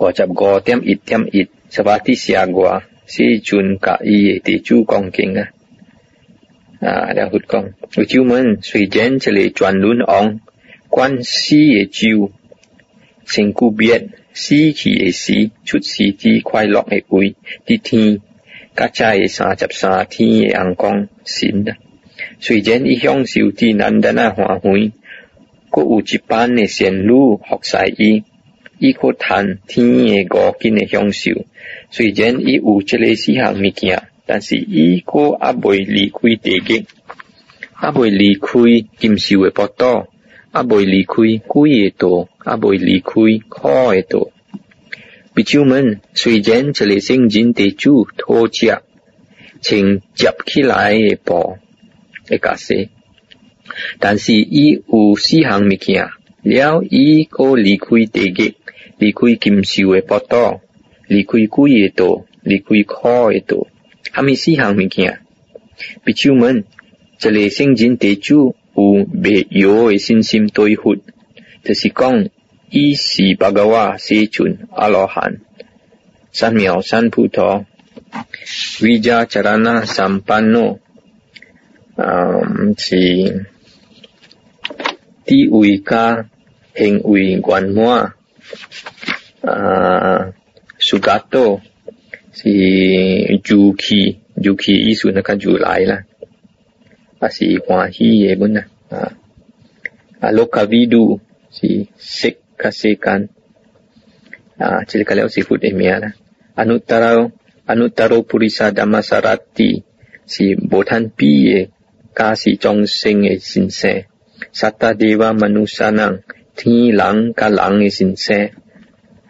五十五点一点一，十八底下外四尊甲伊的地主讲经啊。啊，了佛讲，有酒门随前这里转轮王，观世的酒，成古别死去的死，出世之快乐的位，伫天，甲在的三十三天的阳光神啊。虽然伊享受伫难得啊欢喜，佫有一班的仙女服侍伊，伊可谈天的五境的享受。虽然伊有这个四项物件。但是伊个也未离开地界，也未离开金寿的波道，也未离开鬼的道，也未离开苦的道。比丘们虽然这个圣人地主拖着，请接起来的布的假设，但是伊有四项物件，了伊个离开地界，离开金寿的波道，离开鬼的道，离开苦的道。阿弥四项物件，比丘们，这里圣人地主有未有的信心对付，就是讲，伊是巴噶哇世尊阿罗汉，三藐三菩提，维加查拉那三班诺，嗯，是地位加行为圆满，啊，苏嘎多。是主气，主气意思那个主来啦，啊是欢喜嘅本啊，啊啊洛卡维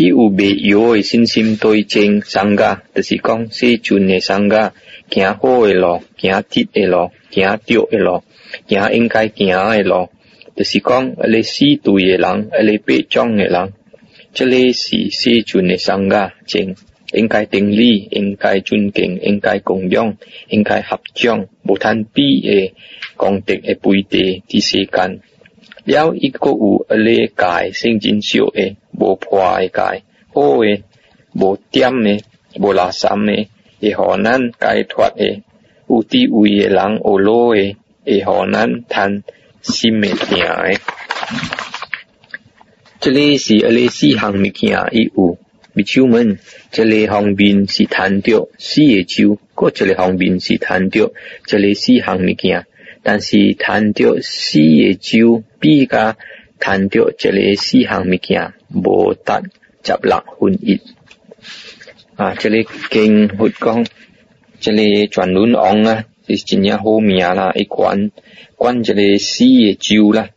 伊有被有诶信心对法，那么就是讲法是世尊真正高价诶，只是会贪证明，无关系甲点声，请咱来看，传咱进步有地位诶人会明白诶。伊有未有诶信心对正上噶，就是讲世尊诶上噶。行好诶路，行直诶路，行对诶路，行应该行诶路，就是讲，阿咧四对诶人，阿咧八种诶人，这里是世尊诶上噶正，应该顶礼，应该尊敬，应该供养，应该合掌，无贪比诶功德诶背地伫世间，了一个有阿咧界圣真少诶，无破诶界，好诶，无点诶，无垃圾诶。会互咱解脱诶，有地位诶人学路诶，会互咱贪心诶行诶。这里是阿里四项物件，伊有比丘们，这里方面是贪着四个酒，过这里方面是贪着这里四项物件，但是谈着四个酒比较谈着这里四项物件无达十六分一。啊，这里经佛讲，这里转轮王啊，是真正好命啦，一关关这里死的酒啦，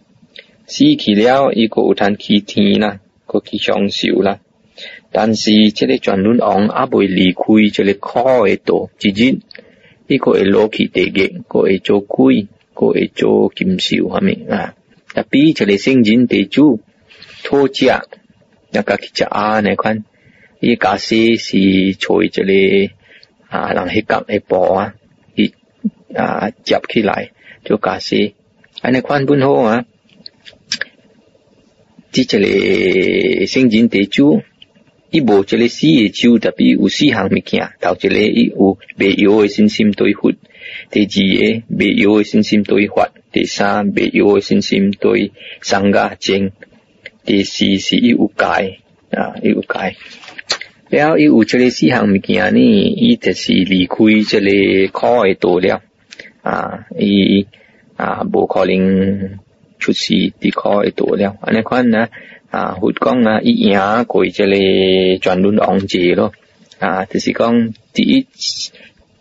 死去了伊个有通去天啦，个去享受啦。但是这里转轮王也未离开这里苦的道，一日伊个会落去地狱，个会做鬼，个会做金寿下面啊。特别这里圣人地主托家，那个去食啊那款。伊假使是在这里啊，人去夹一步啊，伊啊接起来就假使，安尼款本好啊。即这里圣人地主，伊无这里四个酒，特别有四项物件，头一第二个未有诶信心对法，第三未有诶信心对三家经，第四是伊有改啊，伊有戒。了，伊有这个四项物件呢，伊就是离开这个苦诶道了啊，伊啊无可能出世伫苦诶道了。安尼款呢啊，佛讲啊，伊赢过这个转轮王者咯啊，就是讲第一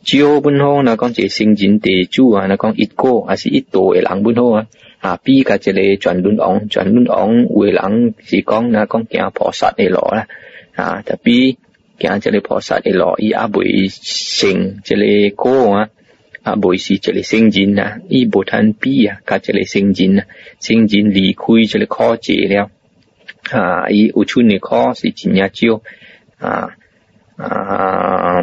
招本好，那讲一个圣人地主啊，那讲一个还是一道诶人本好啊。啊，比甲这个转轮王，转轮王为人是讲那讲行菩萨诶路啦。啊，特别。行这个菩萨的路，伊也未成这个果啊，也未是这个圣人啊，伊无通比啊，甲这个圣人啊，圣人离开这个考界了。啊，伊有出的考是真正少。啊啊，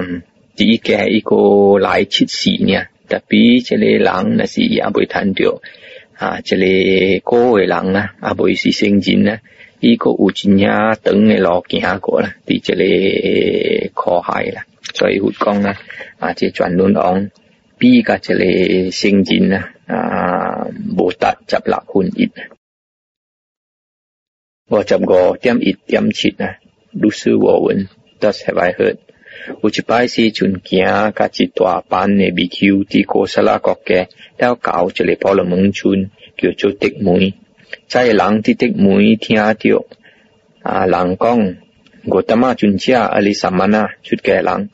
第一个一个来七世呢，特别这个人那是也未通着啊，这个果的人啊，也未是圣人啊。伊个有真正长诶路行过啦，伫即个苦海啦，所以有讲啊，啊，即转轮王比甲即个圣人啊，啊，无达十六分一。我十五点一点七啊，如是我闻，thus have I heard。有一摆时阵行甲一大班诶比丘伫哥斯拉国家，了搞一个婆罗门村，叫做德梅。在人伫的每听着啊，人讲我他妈尊者阿里什么呢？出家人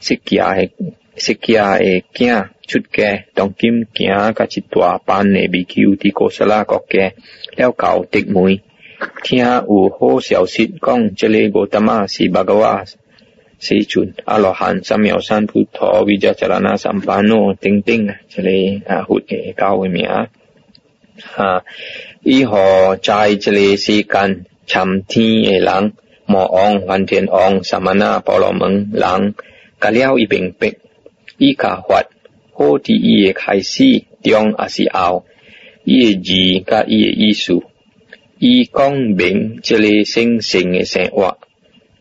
释迦诶，释迦诶囝出家，当今行甲一大班诶比丘伫哥斯拉国家了搞的每听有好消息，讲这里我他妈是巴个话。世尊阿罗汉三藐三菩提维迦伽罗那三巴诺等等啊，这里啊佛诶教诶名啊。以后在这里时间参天的人，魔王、梵天王、萨玛那、婆罗门人，甲了一并逼，伊甲法好伫伊诶开始中也是后，伊诶字甲伊诶意思，伊讲明这里生性诶生活，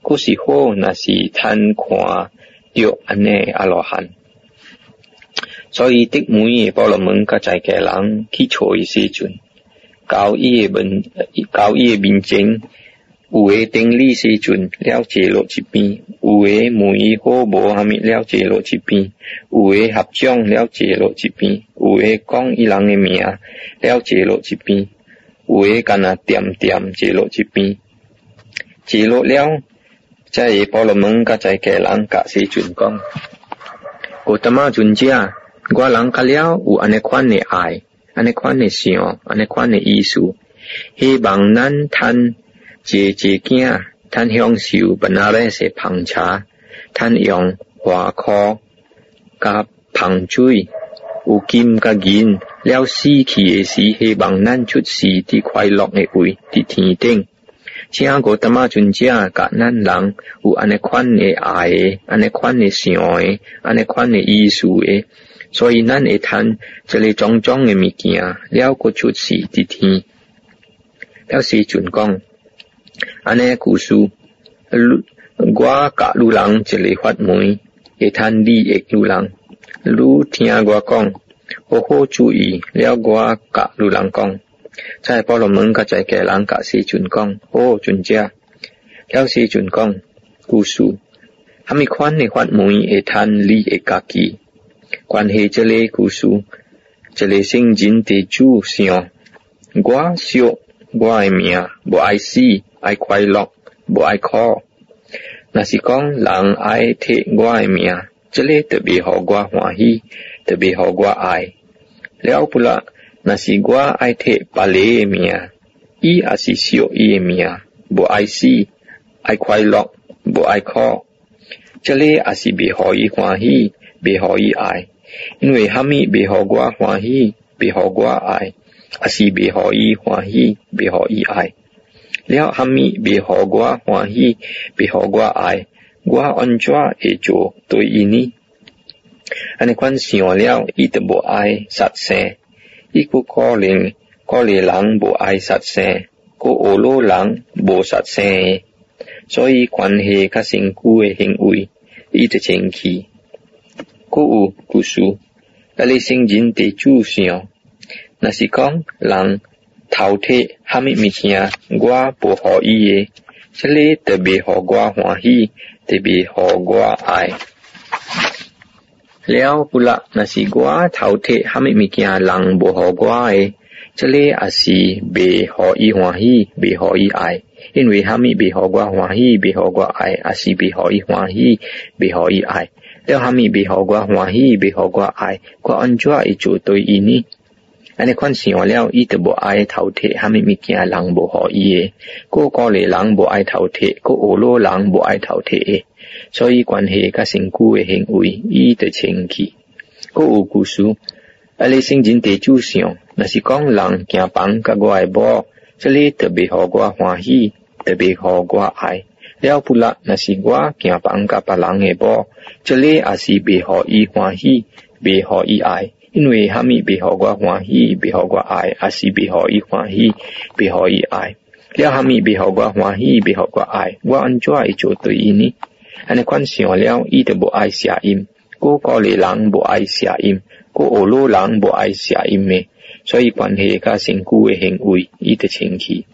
故是好，那是贪看着安尼阿罗汉。所以的每个婆罗门甲在家人去找伊时阵，交伊诶文，交伊诶面前，有诶定理时阵了解落一边，有诶问伊好无虾米了解落一边，有诶合掌了解落一边，有诶讲伊人诶名了解落一边，有诶干那点点解落一边，解落了，在婆罗门甲在家人甲时阵讲，古德玛尊者。我人较了有安尼款诶爱，安尼款诶想，安尼款诶意思，希望咱趁节节囝，趁享受本来咧是捧茶，趁用花科甲捧水，有金甲银了死去诶时，希望咱出世伫快乐诶位伫天顶。请个达玛尊者甲咱人有安尼款诶爱，安尼款诶想诶，安尼款诶意思诶。所以咱会趁这里种种诶物件，了个出世伫天，了时阵讲，安尼故事，我甲路人一个发问，会趁你诶路人，愈听我讲，好好注意，了我甲路人讲，在婆罗门个在家人甲时阵讲，哦尊者，了时阵讲，故事，虾米款诶发问会趁你诶家己。关系这类故事，这类圣人的主想，我想我爱命，不爱死，爱快乐，不爱苦。那是讲人爱替我爱命，这个特别好我欢喜，特别好我爱。了不啦？那是我爱替别人的命，伊也是小伊的命，不爱死，爱快乐，无爱苦。这里也是别好伊欢喜。别互伊爱，因为虾米别互我欢喜，别互我爱，也是别互伊欢喜，别互伊爱。了虾米别互我欢喜，别互我爱，我安怎会做对伊呢？安尼款想了，伊都无爱杀生，伊个可能可能人无爱杀生，个恶罗人无杀生，所以关系较辛苦诶行为，伊就前去。故有故事，那里圣人的主想，那是讲人头体哈密物件，我不好伊诶，这里特别互我欢喜，特别互我爱。了不啦，那是我头体哈密物件，人不好我诶，这里也是别互伊欢喜，别互伊爱，因为哈密别互我欢喜，别互我爱，也是别互伊欢喜，别互伊爱。了虾米未互我欢喜，未互我爱，我安怎会做对伊呢？安尼款想了，伊都无爱头铁，虾米物件人无互伊诶，个个咧人无爱头铁，个俄罗人无爱头铁诶，所以关系甲身躯诶行为，伊得清气。佫有故事，啊！你圣人地主上，若是讲人行房甲我诶某，这里特别互我欢喜，特别互我爱。了不啦，若是我行房甲别人诶某，这里也是别互伊欢喜，别互伊爱。因为虾米别互我欢喜，别互我爱，也是别互伊欢喜，别互伊爱。了虾米别互我欢喜，别互我爱，我安怎会做对伊呢？安尼款想了，伊就无爱写音，个个里人无爱写音，个学路人无爱写音诶，所以关系甲身躯诶行为，伊就清气。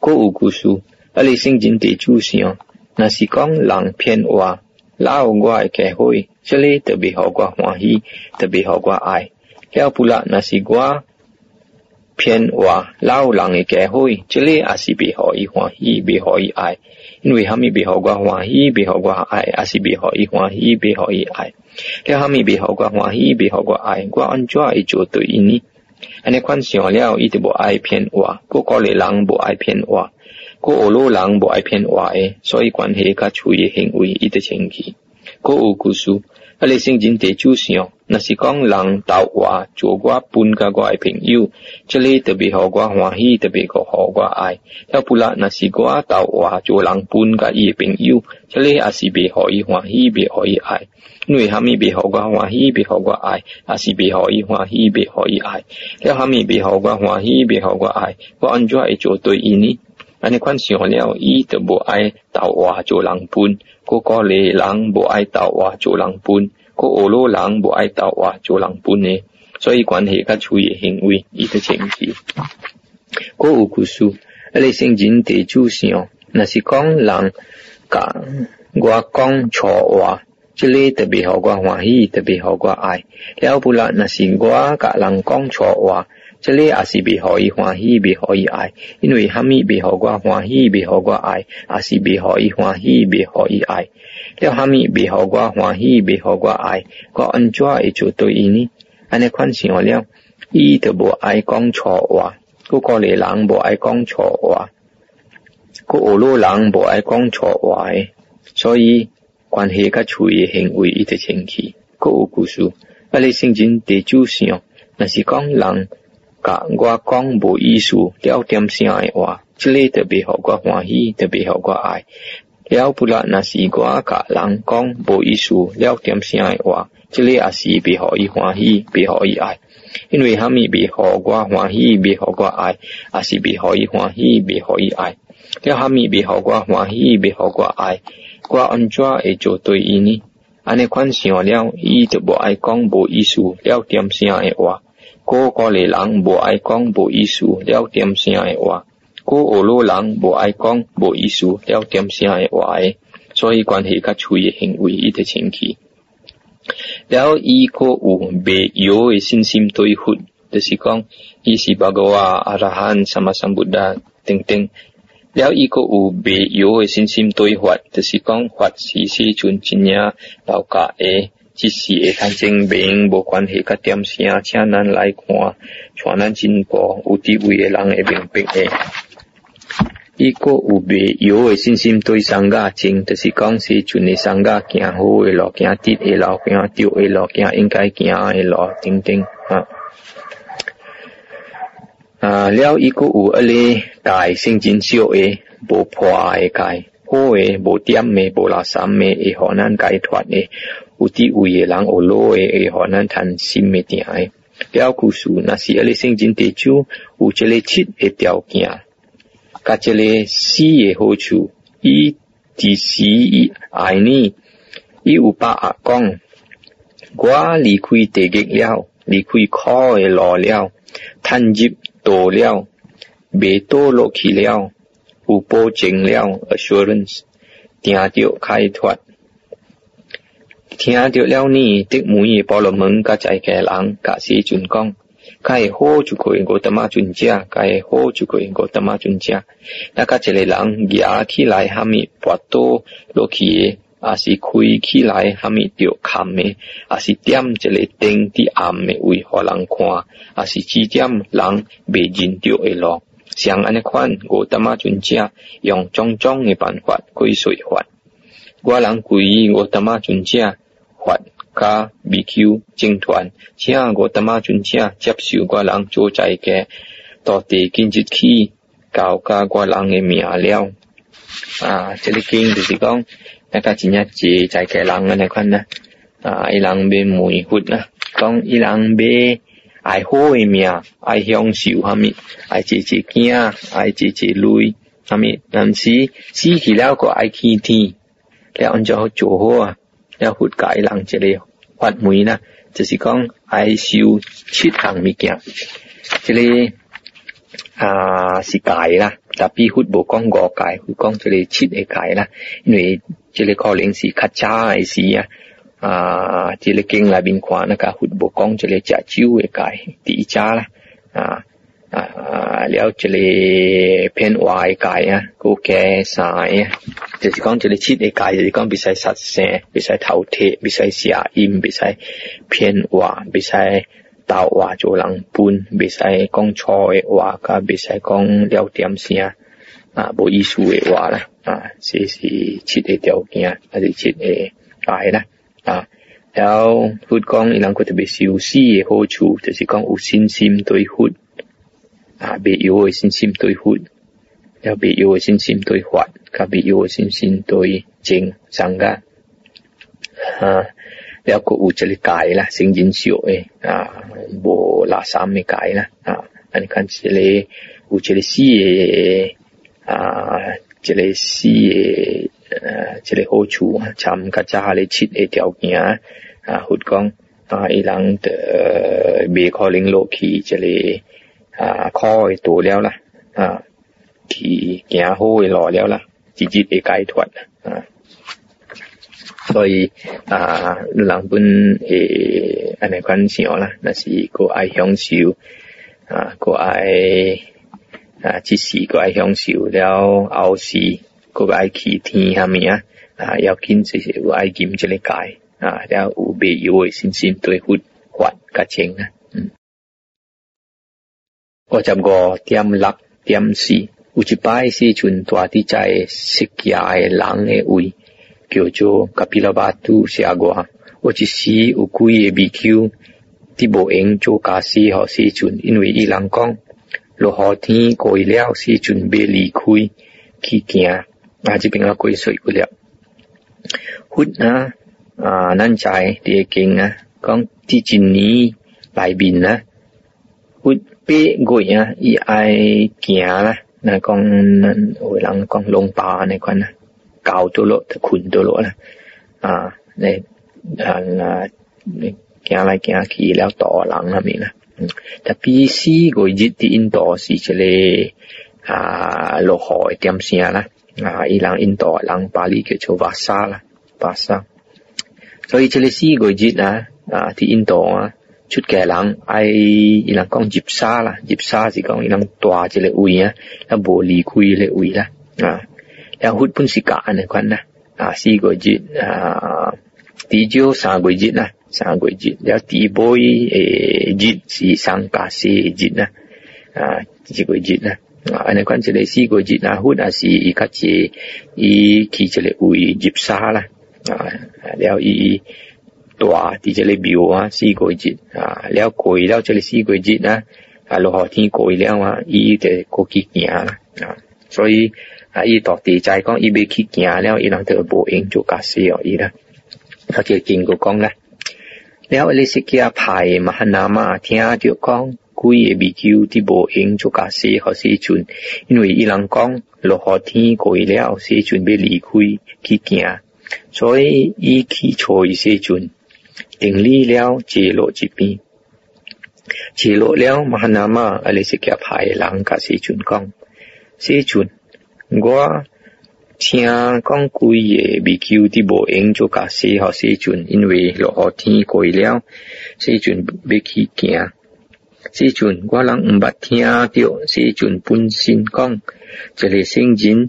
个有故事，啊！你圣经地主想，若是讲人骗话，老我会开会，这里特别互我欢喜，特别互我爱。了不啦，若是我骗话，老人会开会，这里也是别互伊欢喜，别互伊爱。因为虾米别互我欢喜，别互我爱，也是别互伊欢喜，别互伊爱。了虾米别互我欢喜，别互我爱，我安怎会做对伊呢？安尼款想了，伊就无爱骗话，个个个人无爱骗话。个学路人无爱骗话诶，所以关系甲处诶行为伊得清气。个有故事，啊！你圣人地主想，若是讲人斗话做我本甲我诶朋友，这里特别互我欢喜，特别互我爱。要不然，若是我斗话做人本甲伊诶朋友，这里也是别互伊欢喜，别互伊爱。因为虾米别互我欢喜，别互我爱，也是别互伊欢喜，别互伊爱。要虾米别互我欢喜，别互我爱，我安怎会做对伊呢？安尼款想了，伊就无爱斗话做人本，个个咧人无爱斗话做人本，个学路人无爱斗话做人本呢。所以关系甲处理行为，伊就清气。个有故事，啊！你圣人地主想，那是讲人甲我讲错话，即个特别互我欢喜，特别互我爱。了不然，若是我甲人讲错话。这里也是别互伊欢喜，别互伊爱，因为虾米别互我欢喜，别互我爱，也是别互伊欢喜，别互伊爱。了虾米别互我欢喜，别互我爱，我安怎会做对伊呢？安尼款想了，伊就无爱讲错话，个个咧人无爱讲错话，个学路人无爱讲错话诶，所以关系甲处理行为伊就清气，个有故事。啊，你圣经地主想，若是讲人。甲我讲无意思，了点声诶话，即个特别互我欢喜，特别互我爱。了不然，若是我甲人讲无意思，了点声诶话，即个也是别互伊欢喜，别互伊爱。因为虾米别互我欢喜，别互我爱，也是别互伊欢喜，别互伊爱。了虾米别互我欢喜，别互我爱，我安怎会做对伊呢？安尼款想了，伊就无爱讲无意思，了点声诶话。个个咧人无爱讲无意思，了点声诶话；个学路人无爱讲无意思，了点声诶话诶。所以关系甲处诶行为伊得清气。了伊个有未有诶信心对付，就是讲伊是包括话阿拉汉、什么什么达等等。了伊个有未有诶信心对法，就是只是会看证明无关系，甲点声，请咱来看，传咱进步有地位诶人会明白诶。伊个有未有诶信心对商家证，就是讲是阵诶商家行好诶路，行直诶路，行对诶路，行应该行诶路，等等啊。啊，了伊个有一个大圣真少诶，无破诶界，好诶，无点诶，无垃圾诶，会互咱解脱诶。有地位诶人学路诶，会互咱谈心诶定诶。了故事，若是阿咧圣经地主有即个七诶条件，甲即个四诶好处，伊第四伊爱你，伊有把阿讲，我离开地狱了，离开苦诶路了，趁入道了，未堕落去了，有保证了，assurance，定着开脱。听到了呢，的每个婆罗门甲在家人甲世尊讲，该好就可以我他妈尊者，该好就可以我他妈尊者。那个一个人举起来哈咪拔刀落去，也是开起来哈咪着砍的，也是点一个灯伫暗的位互人看，也是指点人未认着的路。像安尼款，我他妈尊者用种种的办法归随法。我人归我他妈尊者发加 BQ 政团，请我他妈尊者接受我人做在嘅，到地今日起教加我人嘅名了。啊，这里经就是讲，那个真正是在嘅人嘅那款啦。啊，伊人买梅花啦，讲伊人买爱好嘅命，爱享受下面，爱自自惊，爱自自累，下面，但是死去了个爱去天，了按照做好啊，了活解人这里发霉啦，就是讲爱受七项物件，这里啊是解啦，特别活无讲五解，活讲这里七个解啦，因为这里可能是较早嘅事啊。啊，这里经内面看那个佛无讲这里食酒嘅界第一家啦，啊啊啊了这里偏外界啊，个嘅晒啊，就是讲这里七嘅界，就是讲必须实声，必须头贴，必须写音，必须偏话，必须斗话做人搬，必须讲错嘅话，加必须讲了点声啊，无意思嘅话啦，啊，这是七嘅条件，还是七嘅界啦。啊，有佛讲伊人佢特别修思嘅好处，就是讲有信心对佛，啊，别有嘅信心对佛，有别有嘅信心对法，甲别有嘅信心对正上噶，啊，了个有这里解啦，圣人少诶，啊，无垃圾嘅解啦，啊，你看这里有这里思嘅，啊，这里思嘅。呃，这个好处啊，参加加咧七个条件啊，佛讲啊，伊人的未可能落去这里啊，考会多了啦啊，去行好会路了啦，直接会解脱啦啊。所以啊，人本诶，安尼款想啦，那是个爱享受啊，个爱啊，即时个爱享受了后世。个爱去天下面啊，啊要紧就是有爱金这个界啊，了有未有诶信心对佛法甲情啊，嗯。我十五点六点四，有一摆时阵大啲在释迦诶人诶位，叫做卡比拉巴杜下瓜，我一时有几个 BQ，啲无用做家事和时阵，因为伊人讲落雨天过了时阵要离开去行。啊，这边啊归水不了。佛啊啊，咱在啲经啊，讲啲一年内面啊，八月啊，伊爱行啦。那讲有人讲龙巴那款啊，搞到落就困到落啦。啊，你啊啊，行来行去了大人那边啦。嗯，特别四个月啲印度是一个啊落雨点声啦。啊，伊人印度人巴黎叫做瓦沙啦，瓦沙。所以这里四个月啊，啊，啲印度啊，出家人爱伊人讲入沙啦，入沙是讲伊人大一个位啊，那无离开个位啦，啊，然后本是假嘅款啦，啊，四个月啊，第少三个月啦，三个月，然后第尾诶日是三加四日啦，啊，一个月啦。啊，安尼款一个四个月啊，或者是伊较济伊去一个位入沙啦，啊，了伊大伫这个庙啊，四个月啊，了过了这个四个月啊，啊落雨天过了啊，伊就过去行啦，啊，所以啊，伊到地在讲伊要去行了，伊人就无用做假死哦，伊啦，他就经过讲啦，了你是叫派嘛那嘛听着讲。几个未求啲无用做假死和死存，因为伊人讲落雨天过了，死存要离开去行，所以伊去错死存，定理了接落一边，接落了马那嘛，阿里是叫派人甲死存讲，死存我听讲几个未求啲无用做假死和死存，因为落雨天过了，死存要去行。时阵我人毋捌听到时阵本身讲，一个圣人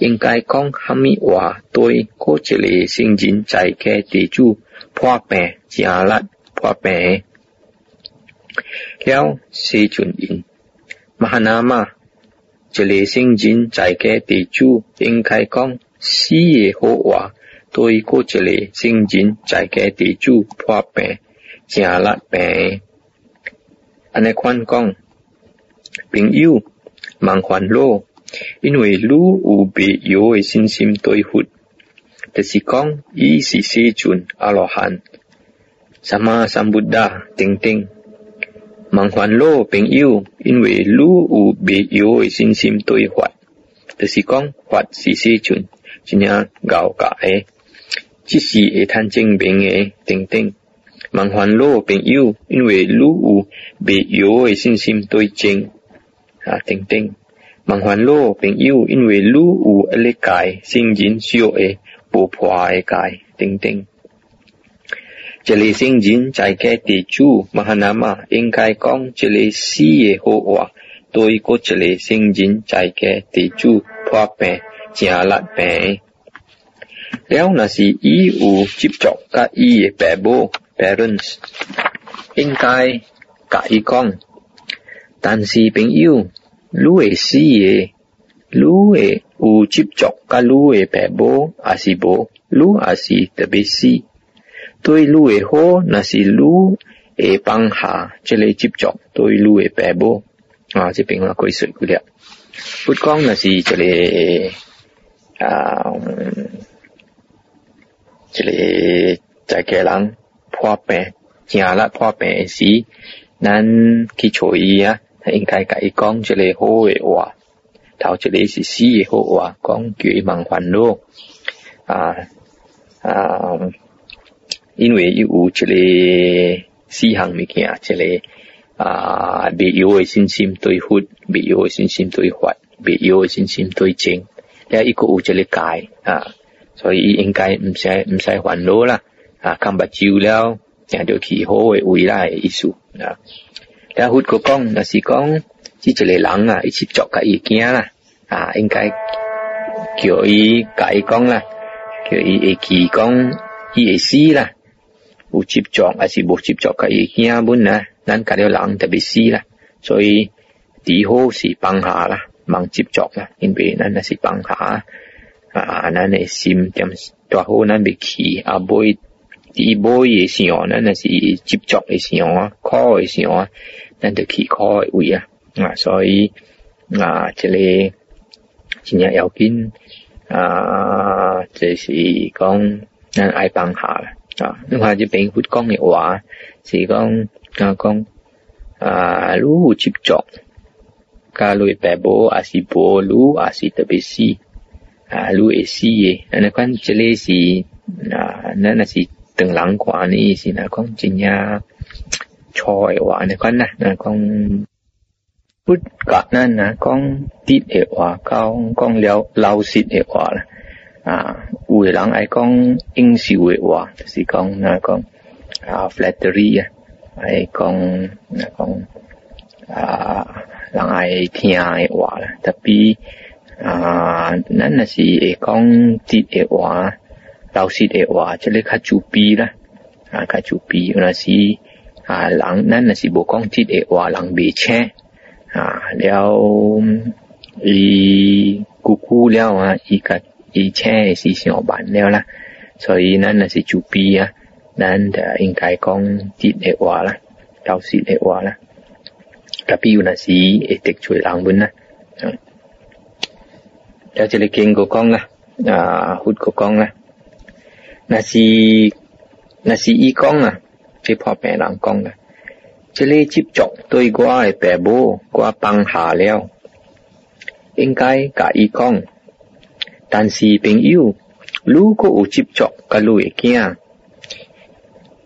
应该讲虾米话对嗰一个圣人在家地主破病正力破病了时阵因马哈那嘛一个圣人在家地主应该讲死嘅好话，对嗰一个圣人在嘅地主破病，正力病。安尼款讲，朋友忙烦恼，因为汝有别有嘅信心对付，就是讲，伊是世尊阿罗汉，什么三菩萨等等。忙烦恼朋友，因为汝有别有嘅信心对法，就是讲法是世尊，真正高价诶，只是会贪证明诶等等。忙烦恼朋友，因为汝有别有诶信心对证啊等等。忙烦恼朋友，因为汝有一个界圣人小诶不破诶界等等。这里圣人在嘅地主玛哈那玛应该讲这里死嘅好话，对嗰这里圣人在嘅地主破病正力病。了那是伊有接触甲伊嘅爸母。parents 应该甲伊讲，但是朋友，你会死嘅，你会有接触甲你嘅爸母，还是无？你还是特别死？对你会好，那是你会帮下，即个接触对你会爸母啊，这边我归说过了。不讲那是这里啊，这里在家人。破病，正啦破病时，咱去找伊啊，应该甲伊讲一个好诶话，头一个是死诶好话，讲叫伊忙烦恼啊啊，因为伊有一个四项物件，一个啊，未有诶信心对佛，未有诶信心对法，未有诶信心对正，了一个有一个界啊，所以伊应该毋使毋使烦恼啦。啊，看目睭了，行到去好诶未来诶意思啊。然后佢讲，那是讲，即一个人啊，一起做个伊惊啦，啊，应该叫伊甲伊讲啦，叫伊会记讲，伊会死啦，有接触还是无接触个伊惊本啊，咱家了人特别死啦，所以最好是放下啦，忙接触啦，因为咱那是放下啊，咱诶心点大好，咱未去啊，袂。第一波嘅时候，咱那是接触嘅时候啊，考嘅时候啊，咱就去考嘅位啊，啊，所以啊，这里真正要紧啊，就是讲咱爱帮下啦，啊，你看这边佛讲嘅话是讲啊讲啊，如何接触，加入白波还是波如还是特别死啊，如会死嘅，那看这里是啊，那那是。等人看呢是那讲真呀错诶话，你看呐，那讲不甲咱呐讲啲诶话，讲讲了老实诶话啦。啊，有诶人爱讲应酬诶话，就是讲那讲啊 flattery 啊，爱讲那讲啊人爱听诶话啦。特别啊，咱若是会讲啲诶话。老实的话，即个较主逼啦，啊，较主逼，那是啊，人咱那是无讲真的话，人未请啊，了伊姑姑了啊，伊个伊请是上班了啦，所以咱那是主逼啊，咱就应该讲真的话啦，老实的话啦，特别有那是会得罪人们啦，啊，了这里经过讲啦，啊，佛过讲啦。那是那是伊讲啊，即破病人讲啊，即个接触对我诶爸母，我放下了，应该甲伊讲。但是朋友，如果有接触，甲你会惊，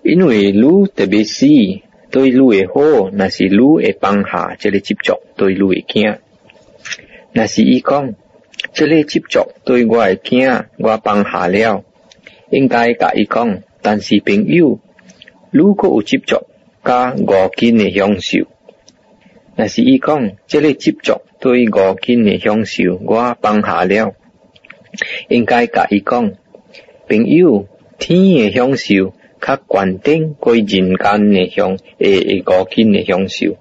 因为你特别是对你会好，那是你会放下即个接触对你会惊。那是伊讲，即个接触对我会惊，我放下了。应该甲伊讲，但是朋友如果有接触加五斤的享受，那是伊讲，这个接触对五斤的享受，我放下了。应该甲伊讲，朋友天的享受较关顶过人间的享诶五斤的享受，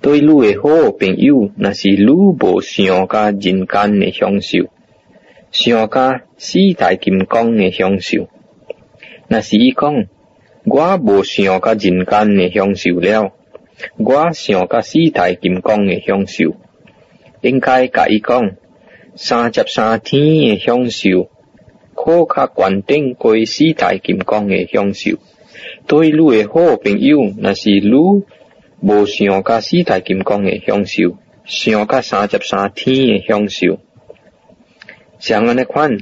对你诶好朋友，那是你无想加人间的享受。想甲四大金刚诶享受。若是伊讲，我无想甲人间诶享受了，我想甲四大金刚诶享受，应该甲伊讲，三十三天诶享受，可较关顶过四大金刚诶享受。对汝诶好朋友，若是汝无想甲四大金刚诶享受，想甲三十三天诶享受，像安尼款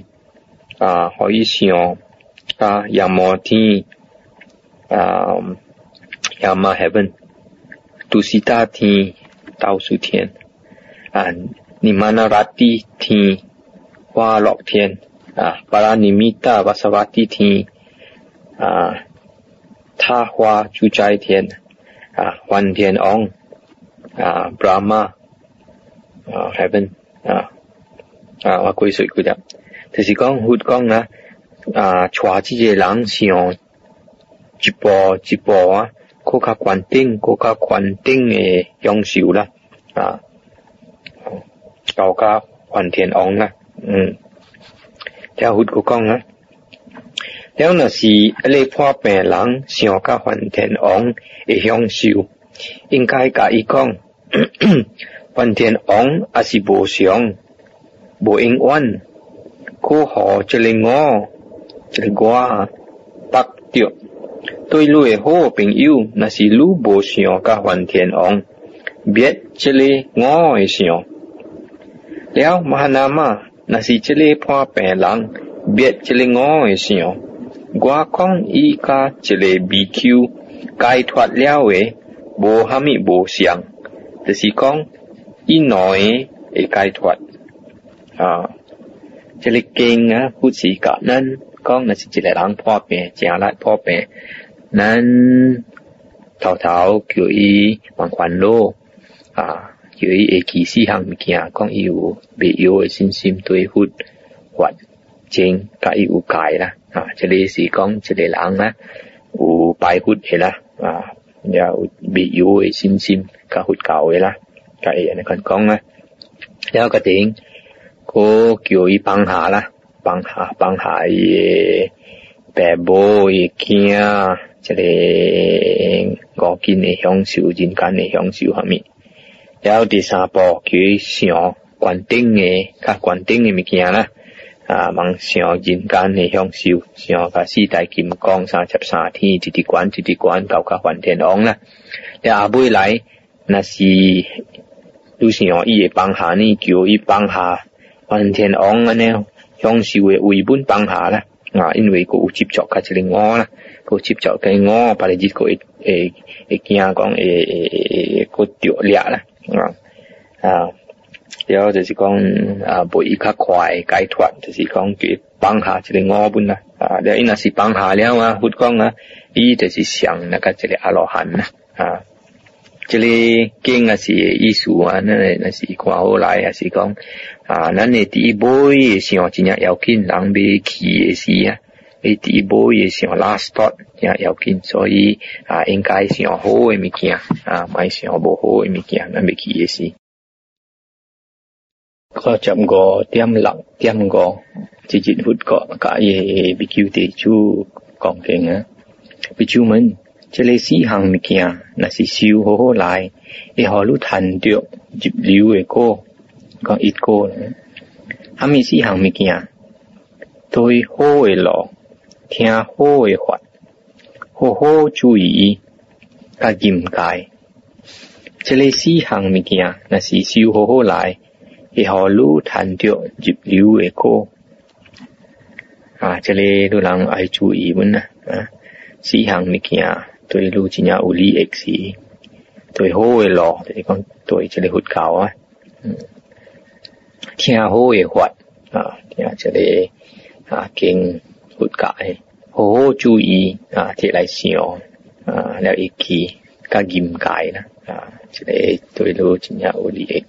啊，可以想。啊，亚摩天啊，亚摩 heaven，杜西达天，倒数天啊，尼玛那拉蒂天，花落天啊，巴拉尼米达巴萨瓦蒂天啊，他花住在天啊，梵天王啊，Brahma 啊，heaven 啊啊，我归水嗰只，就是讲佛讲啊。啊，带即个人想一步一步啊，更加关顶，更加关顶的享受啦，啊，到加还天王啦，嗯，听佛哥讲啊，了那是一个破病人想加还天王的享受，应该甲伊讲，梵天王也是无常，无永远，可好这里我。这个我得着对你诶好朋友，那是你无想甲还天王，别这里我会想。了马那嘛，那是这里破病人，别这里我会想。我讲伊甲这个 BQ 解脱了诶，无虾米无相，就是讲伊内会解脱啊。这个经啊，不是甲咱。讲那是一个人破病，正来破病，咱偷偷叫伊往烦恼啊，叫伊会记四项物件，讲伊有未有诶信心对佛法正，甲伊有戒啦啊，这里是讲一个人啊有拜佛诶啦啊，也有未有诶信心甲佛教诶啦，甲伊安尼讲啊，了个顶，叫伊放下啦。放下放下伊爸母伊囝，即个五金诶享受，人间诶享受下面。然后第三步佢想关顶诶，较关顶诶物件啦，啊，望想人间诶享受，想甲四大金刚三十三天，一直管一直管到甲梵天王啦。然后尾来，那是有想伊会放下呢，叫伊放下梵天王安尼。享受嘅为本放下啦，啊，因为佢有接触佢一个我啦，佢接触嘅我，把你日佢会会惊讲会会佢掉裂啦，啊啊，然后就是讲啊，不伊较快解脱，就是讲佢放下一个我本啦，啊，然后伊若是放下了啊，佛讲啊，伊就是想那个一个阿罗汉啦，啊。这里经啊是意思啊，那那是看好来啊是讲啊，咱的第一步也想真正要紧，人未去的是啊，你第一步也想 last thought 也要紧，所以啊应该想好的物件啊，买想无好的物件，咱未去的是。我十五点六点五，直接佛国甲伊比丘地主讲经啊，比丘们。这个四项物件，那是修好好来，会好你谈着入流诶果，讲一个呢。虾米四项物件？对好诶路，听好诶法，好好注意，甲严戒。这个四项物件，那是修好好来，会好你谈着入流诶果。啊，这里都人爱注意问啊，啊，四项物件。对路真正有利益是，对好诶路，就是讲对这个佛教啊，嗯，听好诶法啊，听这个啊经佛教诶，好好注意啊，摕来想啊，了一起甲严戒啦啊，这个对路真正有利益。